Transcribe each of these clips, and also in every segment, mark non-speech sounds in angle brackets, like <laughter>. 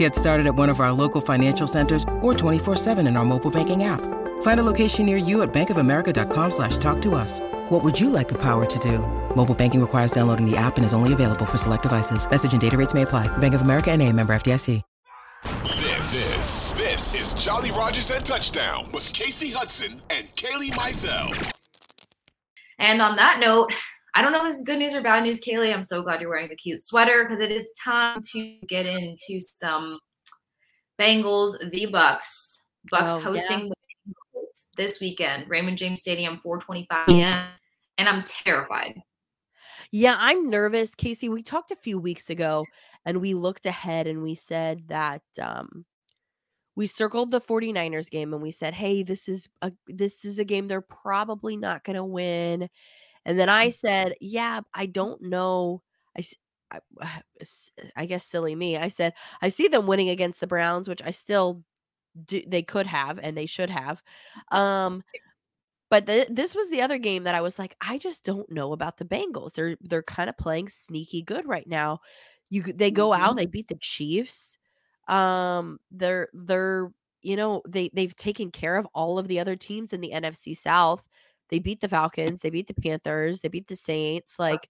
Get started at one of our local financial centers or 24-7 in our mobile banking app. Find a location near you at bankofamerica.com slash talk to us. What would you like the power to do? Mobile banking requires downloading the app and is only available for select devices. Message and data rates may apply. Bank of America and a member FDIC. This, this, this is Jolly Rogers and Touchdown with Kasey Hudson and Kailey Mizell. And on that note, I don't know if this is good news or bad news, Kailey. I'm so glad you're wearing the cute sweater because it is time to get into some Bengals v Bucks. Bucks Oh, hosting the Bengals this weekend, Raymond James Stadium, 4:25 p.m. And I'm terrified. Yeah, I'm nervous, Kasey. We talked a few weeks ago and we looked ahead and we said that um we circled the 49ers game and we said, "Hey, this is a this is a game they're probably not going to win." And then I said, "Yeah, I don't know." I, I guess silly me. I said, "I see them winning against the Browns, which I still do, they could have and they should have." Um but the, this was the other game that I was like, I just don't know about the Bengals. They're they're kind of playing sneaky good right now. You they go out, Mhm. they beat the Chiefs. Um, they're they're you know they they've taken care of all of the other teams in the NFC South. They beat the Falcons, they beat the Panthers, they beat the Saints. Like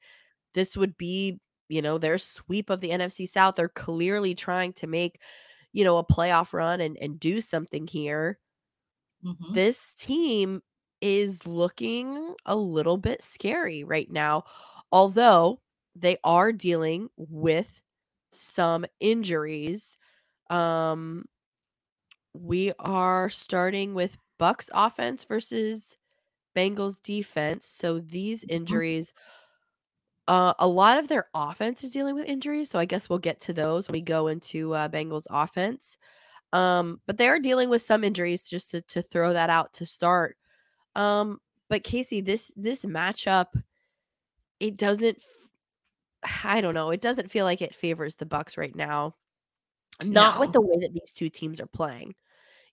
this would be you know their sweep of the NFC South. They're clearly trying to make you know a playoff run and and do something here Mhm. this team is looking a little bit scary right now, although they are dealing with some injuries. Um, we are starting with Bucks offense versus Bengals defense. So these injuries, uh, a lot of their offense is dealing with injuries. So I guess we'll get to those when we go into uh, Bengals offense. Um, but they are dealing with some injuries just to, to throw that out to start. Um, but Kasey, this this matchup, it doesn't I don't know, it doesn't feel like it favors the Bucks right now. Not with the way that these two teams are playing.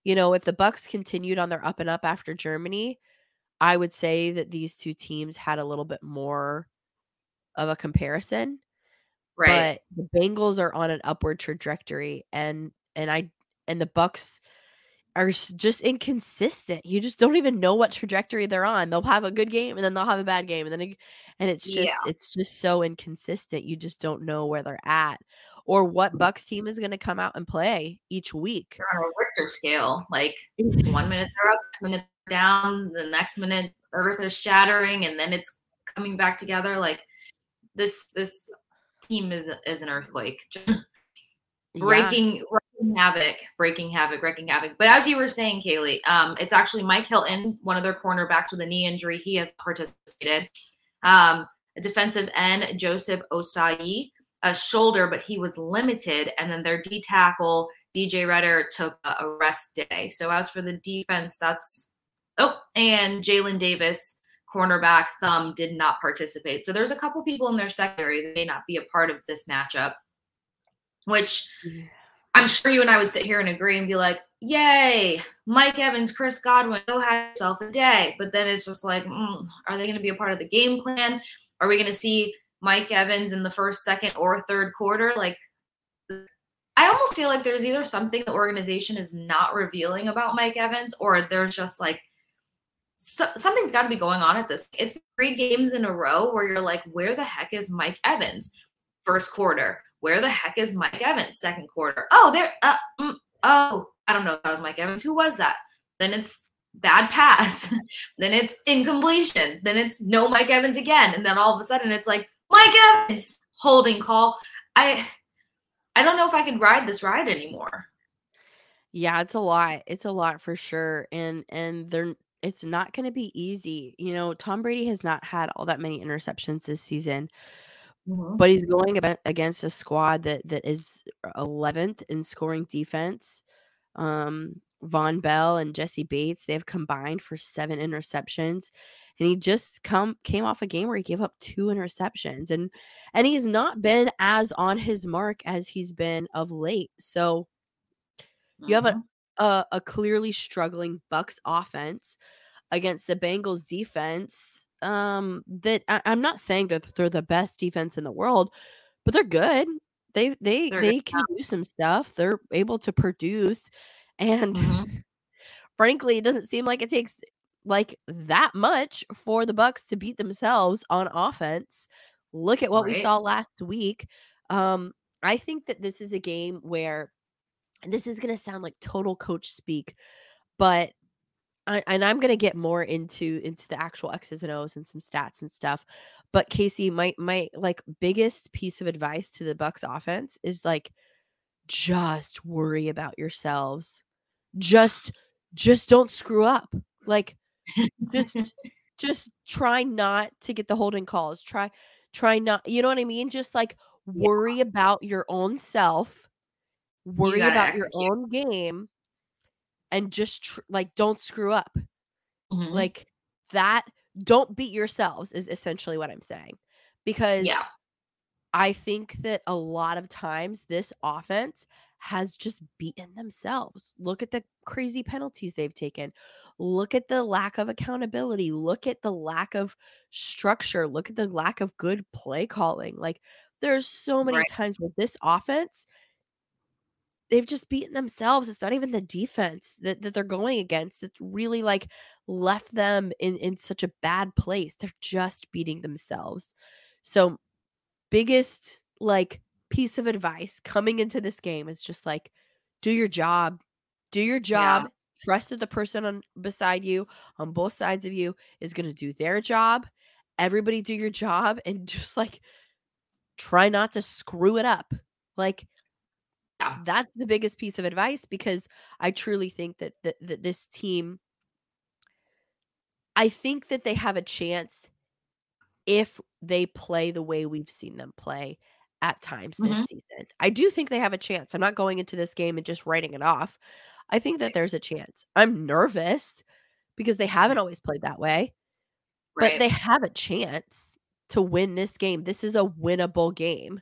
You know, if the Bucks continued on their up and up after Germany, I would say that these two teams had a little bit more of a comparison Right. but the Bengals are on an upward trajectory and and I and the Bucks are just inconsistent. You just don't even know what trajectory they're on. They'll have a good game and then they'll have a bad game and then ag- and it's just Yeah. it's just so inconsistent. You just don't know where they're at or what mm. Bucks team is going to come out and play each week. They're on a Richter scale. Like <laughs> one minute they're up, next minute down, the next minute Earth is shattering, and then it's coming back together. Like this this team is is an earthquake. Just Yeah. breaking, breaking havoc, breaking havoc, breaking havoc. But as you were saying, Kailey, um, it's actually Mike Hilton, one of their cornerbacks with a knee injury. He has participated. Um, a defensive end, Joseph Ossai, a shoulder, but he was limited. And then their D tackle, DJ Reader, took a rest day. So as for the defense, that's oh, and Jalen Davis, cornerback, thumb, did not participate. So there's a couple people in their secondary that may not be a part of this matchup, which I'm sure you and I would sit here and agree and be like, yay, Mike Evans, Chris Godwin, go have yourself a day. But then it's just like, mm, are they going to be a part of the game plan? Are we going to see Mike Evans in the first, second, or third quarter? Like, I almost feel like there's either something the organization is not revealing about Mike Evans, or there's just like so, something's got to be going on at this. It's three games in a row where you're like, where the heck is Mike Evans? First quarter, where the heck is Mike Evans? Second quarter, oh, there, uh, mm, oh, I don't know if that was Mike Evans. Who was that? Then it's bad pass. <laughs> then it's incompletion. Then it's no Mike Evans again. And then all of a sudden it's like Mike Evans holding call. I I don't know if I can ride this ride anymore. Yeah, it's a lot. It's a lot for sure. And and they're it's not going to be easy. You know, Tom Brady has not had all that many interceptions this season. Mm-hmm. But he's going against a squad that that is 11th in scoring defense. Um, Vonn Bell and Jessie Bates, they have combined for seven interceptions. And he just come came off a game where he gave up two interceptions. And and he's not been as on his mark as he's been of late. So you have a, mm-hmm. A, a clearly struggling Bucks offense against the Bengals defense. Um, that I, am not saying that they're the best defense in the world, but they're good. They they they're they can do some stuff. They're able to produce, and mm-hmm. <laughs> frankly, it doesn't seem like it takes like that much for the Bucks to beat themselves on offense. Look at what right. we saw last week. Um, I think that this is a game where this is going to sound like total coach speak, but I, and I'm going to get more into into the actual X's and O's and some stats and stuff. But Kasey, my my like biggest piece of advice to the Bucks offense is like just worry about yourselves. Just just don't screw up. Like just <laughs> just try not to get the holding calls. Try try not, you know what I mean? Just like worry yeah. about your own self. Worry you about execute. your own game and just tr- like don't screw up. Mm-hmm. Like that don't beat yourselves is essentially what I'm saying. Because yeah. I think that a lot of times this offense has just beaten themselves. Look at the crazy penalties they've taken. Look at the lack of accountability. Look at the lack of structure. Look at the lack of good play calling. Like there's so many right. times with this offense they've just beaten themselves. It's not even the defense that, that they're going against that's really like left them in, in such a bad place. They're just beating themselves. So biggest like piece of advice coming into this game is just like do your job. Do your job. Yeah. Trust that the person on beside you on both sides of you is going to do their job. Everybody do your job and <laughs> just like try not to screw it up. Like yeah. that's the biggest piece of advice because I truly think that, that that this team I think that they have a chance if they play the way we've seen them play at times this mm-hmm. season. I do think they have a chance. I'm not going into this game and just writing it off. I think that there's a chance. I'm nervous because they haven't always played that way, right. but they have a chance to win this game. This is a winnable game,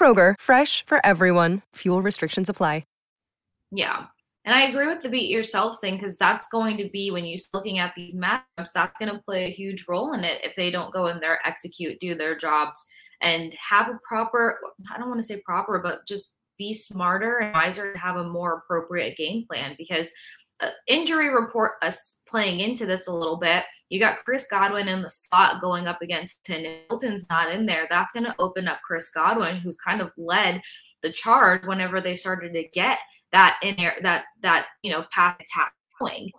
Kroger, fresh for everyone. Fuel restrictions apply. Yeah. And I agree with the beat yourselves thing because that's going to be when you're looking at these matchups, that's going to play a huge role in it if they don't go in there, execute, do their jobs, and have a proper, I don't want to say proper, but just be smarter and wiser and have a more appropriate game plan because injury report us playing into this a little bit. You got Chris Godwin in the slot going up against Hilton's not in there. That's going to open up Chris Godwin, who's kind of led the charge whenever they started to get that in air that that you know path attack going.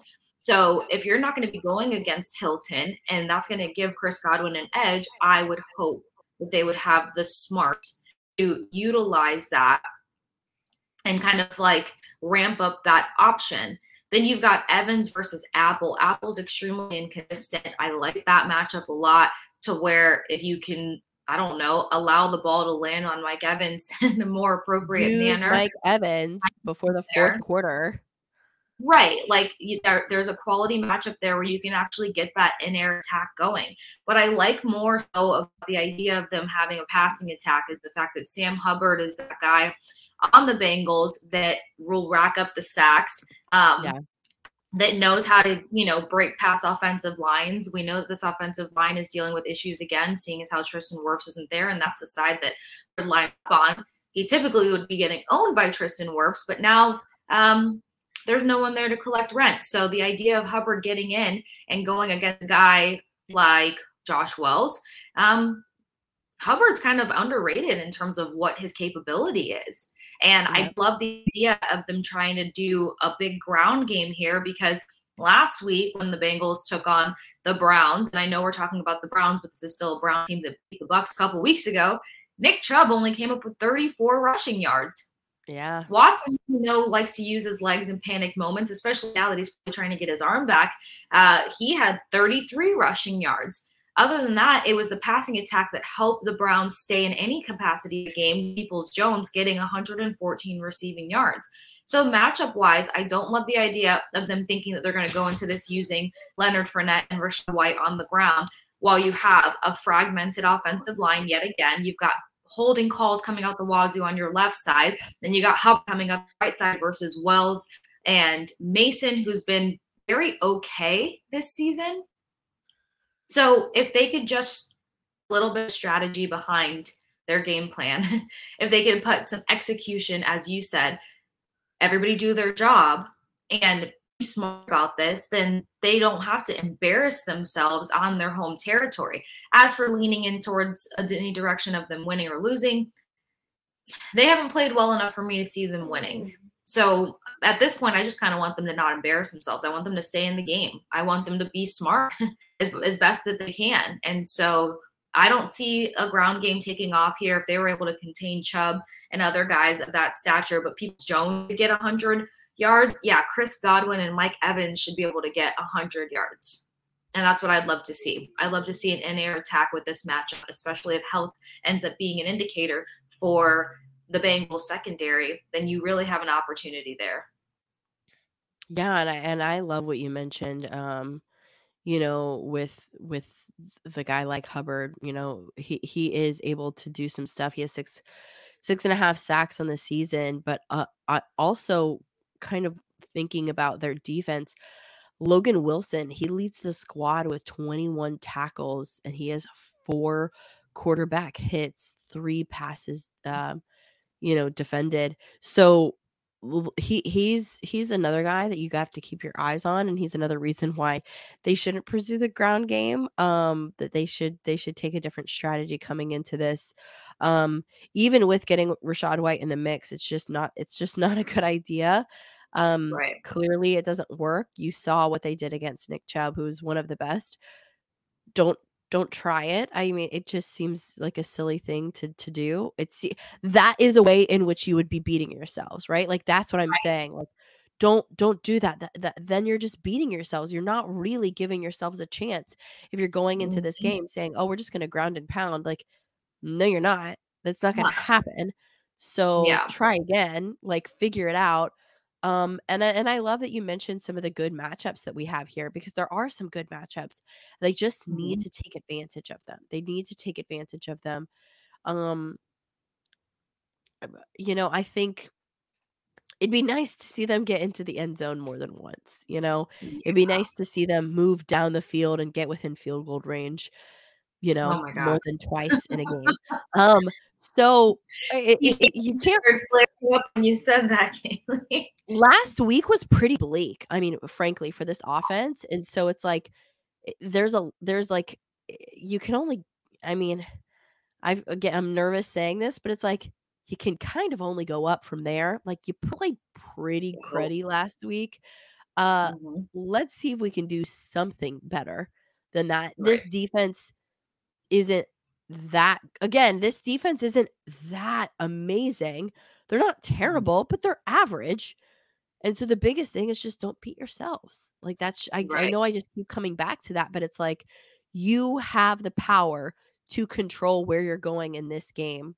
So if you're not going to be going against Hilton and that's going to give Chris Godwin an edge, I would hope that they would have the smarts to utilize that and kind of like ramp up that option. Then you've got Evans versus Apple. Apple's extremely inconsistent. I like that matchup a lot to where if you can I don't know, allow the ball to land on Mike Evans <laughs> in a more appropriate manner. Mike Evans before the fourth there. quarter. Right. Like you, there, there's a quality matchup there where you can actually get that in air attack going. But I like more so of the idea of them having a passing attack is the fact that Sam Hubbard is that guy on the Bengals that will rack up the sacks. Um, yeah that knows how to, you know, break past offensive lines. We know that this offensive line is dealing with issues again, seeing as how Tristan Wirfs isn't there, and that's the side that would line up on. He typically would be getting owned by Tristan Wirfs, but now um, there's no one there to collect rent. So the idea of Hubbard getting in and going against a guy like Josh Wells, um, Hubbard's kind of underrated in terms of what his capability is. And yeah. I love the idea of them trying to do a big ground game here because last week when the Bengals took on the Browns, and I know we're talking about the Browns, but this is still a Brown team that beat the Bucks a couple weeks ago. Nick Chubb only came up with 34 rushing yards. Yeah. Watson, you know, likes to use his legs in panic moments, especially now that he's trying to get his arm back. Uh, he had 33 rushing yards. Other than that, it was the passing attack that helped the Browns stay in any capacity game. Peoples Jones getting 114 receiving yards. So matchup wise, I don't love the idea of them thinking that they're going to go into this using Leonard Fournette and Rachaad White on the ground while you have a fragmented offensive line yet again. You've got holding calls coming out the wazoo on your left side. Then you got Hub coming up right side versus Wells and Mason, who's been very okay this season. So if they could just a little bit of strategy behind their game plan, <laughs> if they could put some execution, as you said, everybody do their job and be smart about this, then they don't have to embarrass themselves on their home territory. As for leaning in towards any direction of them winning or losing, they haven't played well enough for me to see them winning. So at this point, I just kind of want them to not embarrass themselves. I want them to stay in the game. I want them to be smart <laughs> as, as best that they can. And so I don't see a ground game taking off here if they were able to contain Chubb and other guys of that stature. But Peoples Jones to get 100 yards, yeah, Chris Godwin and Mike Evans should be able to get 100 yards. And that's what I'd love to see. I'd love to see an in air attack with this matchup, especially if health ends up being an indicator for the Bengals secondary, then you really have an opportunity there. Yeah, and I and I love what you mentioned. Um, you know, with with the guy like Hubbard, you know, he he is able to do some stuff. He has six six and a half sacks on the season, but uh, I also kind of thinking about their defense. Logan Wilson, he leads the squad with 21 tackles and he has four quarterback hits, three passes um, you know, defended. So he he's he's another guy that you have to keep your eyes on and he's another reason why they shouldn't pursue the ground game um that they should they should take a different strategy coming into this. Um even with getting Rachaad White in the mix it's just not it's just <laughs> not a good idea. Um right. clearly it doesn't work. You saw what they did against Nick Chubb who's one of the best. Don't don't try it. I mean, it just seems like a silly thing to to do. It's that is a way in which you would be beating yourselves, right? Like that's what I'm right. saying. Like don't don't do that. that. That then you're just beating yourselves. You're not really giving yourselves a chance if you're going into this mm-hmm. game saying, "Oh, we're just going to ground and pound." Like no, you're not. That's not going to happen. So yeah. try again, like figure it out. Um, and and I love that you mentioned some of the good matchups that we have here because there are some good matchups. They just need mm-hmm. to take advantage of them. They need to take advantage of them. Um, uh, you know, I think it'd be nice to see them get into the end zone more than once. You know, yeah. it'd be nice to see them move down the field and get within field goal range. You know, oh more than twice in a game. Um, so it, it, you can't up when you said that. <laughs> Last week was pretty bleak. I mean, frankly, for this offense, and so it's like there's a there's like you can only. I mean, I again I'm nervous saying this, but it's like you can kind of only go up from there. Like you played pretty cruddy last week. Uh, mm-hmm. let's see if we can do something better than that. Right. This defense isn't that again, this defense isn't that amazing. They're not mm-hmm. terrible, but they're average. And so the biggest thing is just don't beat yourselves. Like that's I, right. I know I just keep coming back to that, but it's like you have the power to control where you're going in this game.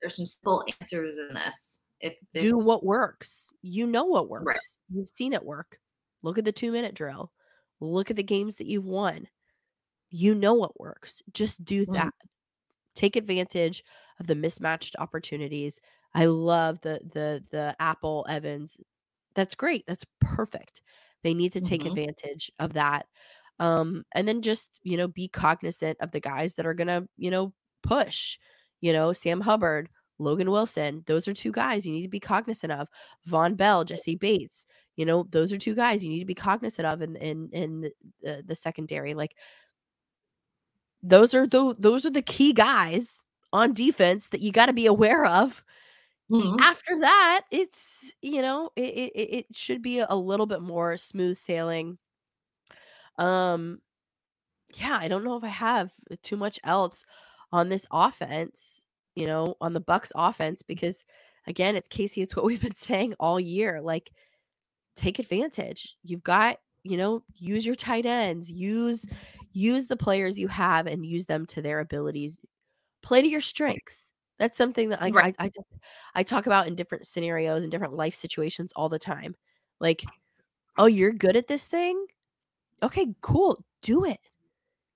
There's some simple answers in this. If, do what works. You know what works. Right. You've seen it work. Look at the two minute drill. Look at the games that you've won. You know what works. Just do that. Take advantage of the mismatched opportunities. I love the the the Apple Evans. That's great. That's perfect. They need to take mm-hmm. advantage of that. Um, and then just, you know, be cognizant of the guys that are gonna, you know, push. You know, Sam Hubbard, Logan Wilson. Those are two guys you need to be cognizant of. Vonn Bell, Jessie Bates. You know, those are two guys you need to be cognizant of in in in the, the secondary. Like those are the those are the key guys on defense that you got to be aware of. Mhm. After that, it's you know it, it it it should be a little bit more smooth sailing. Um, yeah, I don't know if I have too much else on this offense. You know, on the Bucks offense because again, it's Kasey. It's what we've been <laughs> saying all year. Like, take advantage. You've got you know use your tight ends use use the players you have and use them to their abilities. Play to your strengths. That's something that I, Right. I, I i talk about in different scenarios and different life situations all the time. Like oh you're good at this thing? Okay cool do it.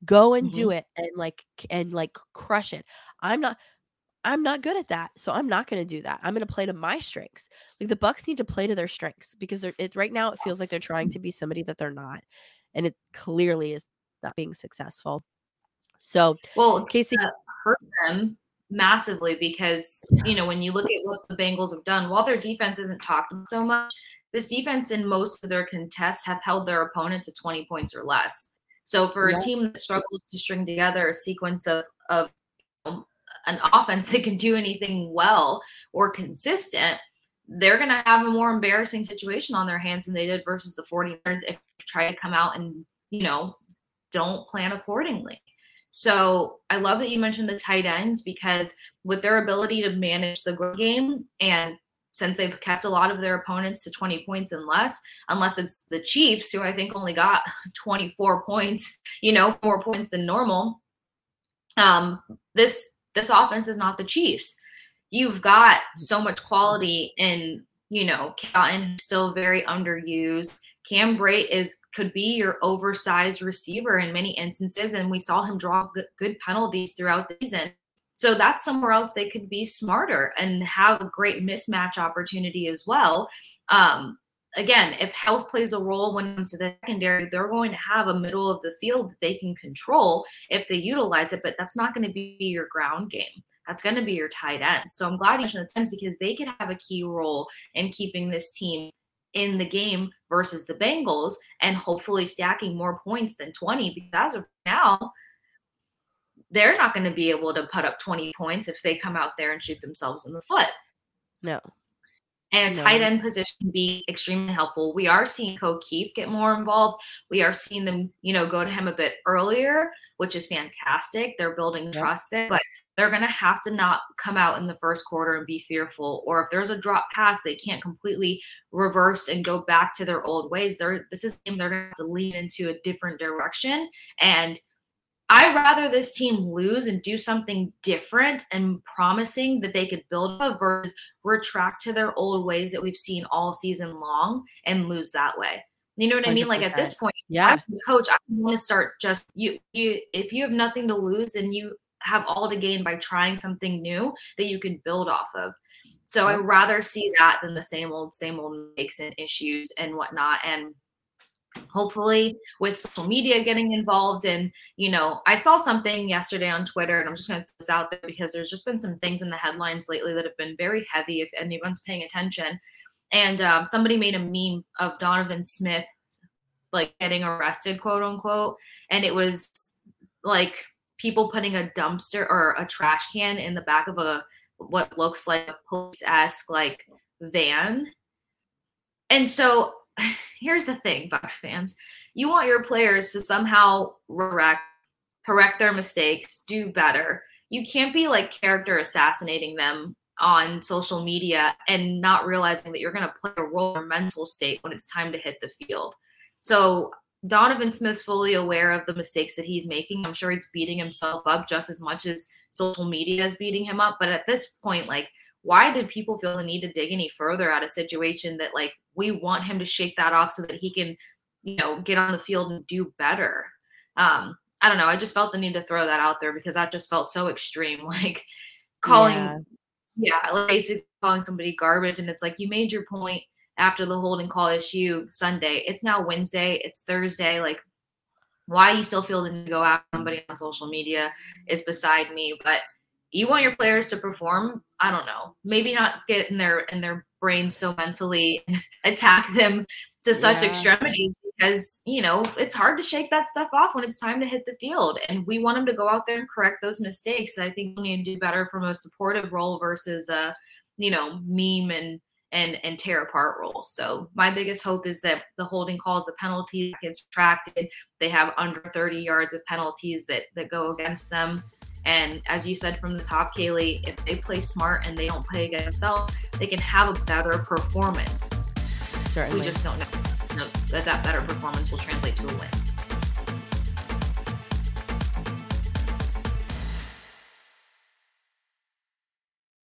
Go and mm-hmm. do it and like and like crush it. I'm not i'm not good at that so i'm not going to do that. I'm going to play to my strengths. Like the bucks need to play to their strengths because they're it right now it feels like they're trying mm-hmm. to be somebody that they're not and it clearly is not being successful so Well, kasey hurt them massively because you know when you look at what the Bengals have done, while their defense isn't talked so much, this defense in most of their contests have held their opponent to 20 points or less. So for Yeah. a team that struggles to string together a sequence of of um, an offense <laughs> that can do anything well or consistent, they're going to have a more embarrassing situation on their hands than they did versus the 49ers if they try to come out and, you know, don't plan accordingly. So I love that you mentioned the tight ends because with their ability to manage the game and since they've kept a lot of their opponents to 20 points and less, unless it's the Chiefs, who I think only got <laughs> 24 points, you know, more points than normal. Um, this this offense is not the Chiefs. You've got so much quality in, you know, Cotton still very underused. Cam Brate is could be your oversized receiver in many instances, and we saw him draw good, good penalties throughout the season. So that's somewhere else they could be smarter and have a great mismatch opportunity as well. Um, again, if health plays a role when it comes to the secondary, they're going to have a middle of the field that they can control if they utilize it, but that's not going to be your ground game. That's going to be your tight ends. So I'm glad you mentioned the tens because they could have a key role in keeping this team in the game versus the Bengals and hopefully stacking more points than 20 because as of now, they're not going to be able to put up 20 points if they come out there and shoot themselves in the foot. no And No. tight end position can be extremely helpful. We are seeing Ko Kieft get more involved. We are seeing them, you know, go to him a bit earlier, which is fantastic. They're building Yep. trust there, but they're going to have to not come out in the first quarter and be fearful. Or if there's a drop pass, they can't completely reverse and go back to their old ways. They're this is a game they're going to have to lean into a different direction. And I'd rather this team lose and do something different and promising that they could build up versus retract to their old ways that we've seen all season long and lose that way. You know what I mean? Like at this point, yeah coach. I want to start just you. You if you have nothing to lose, then you have all to gain by trying something new that you can build off of. So I'd rather see that than the same old, same old mistakes and issues and whatnot. And hopefully with social media getting involved and you know i saw something yesterday on twitter and i'm just going to put this out there because there's just been some things in the headlines lately that have been very heavy if anyone's paying attention and um, somebody made a meme of donovan smith like getting arrested quote unquote and it was like people putting a dumpster or a trash can in the back of a what looks like a police-esque like van and so <laughs> here's the thing, Bucks fans. You want your players to somehow correct, correct their mistakes, do better. You can't be like character assassinating them on social media and not realizing that you're going to play a role in their mental state when it's time to hit the field. So Donovan Smith's fully aware of the mistakes that he's making. I'm sure he's beating himself up just as much as social media is beating him up. But at this point, like, why did people feel the need to dig any further at a situation that like we want him to shake that off so that he can, you know, get on the field and do better? Um, I don't know. I just felt the need to throw that out there because that just felt so extreme. <laughs> Like calling Yeah. yeah, like basically calling somebody garbage. And it's like you made your point after the holding call issue Sunday. It's now Wednesday. It's Thursday. Like why you still feel the need to go after somebody on social media is beside me. But you want your players to perform. I don't know. Maybe not get in their in their brains so mentally <laughs> attack them to such Yeah. extremities because you know it's hard to shake that stuff off when it's time to hit the field and we want them to go out there and correct those mistakes i think we need to do better from a supportive role versus a you know meme and and and tear apart roles so my biggest hope is that the holding calls the penalty gets retracted they have under 30 yards of penalties that that go against them and as you said from the top kailey if they play smart and they don't play against themselves they can have a better performance Certainly. we just don't know, know that that better performance will translate to a win.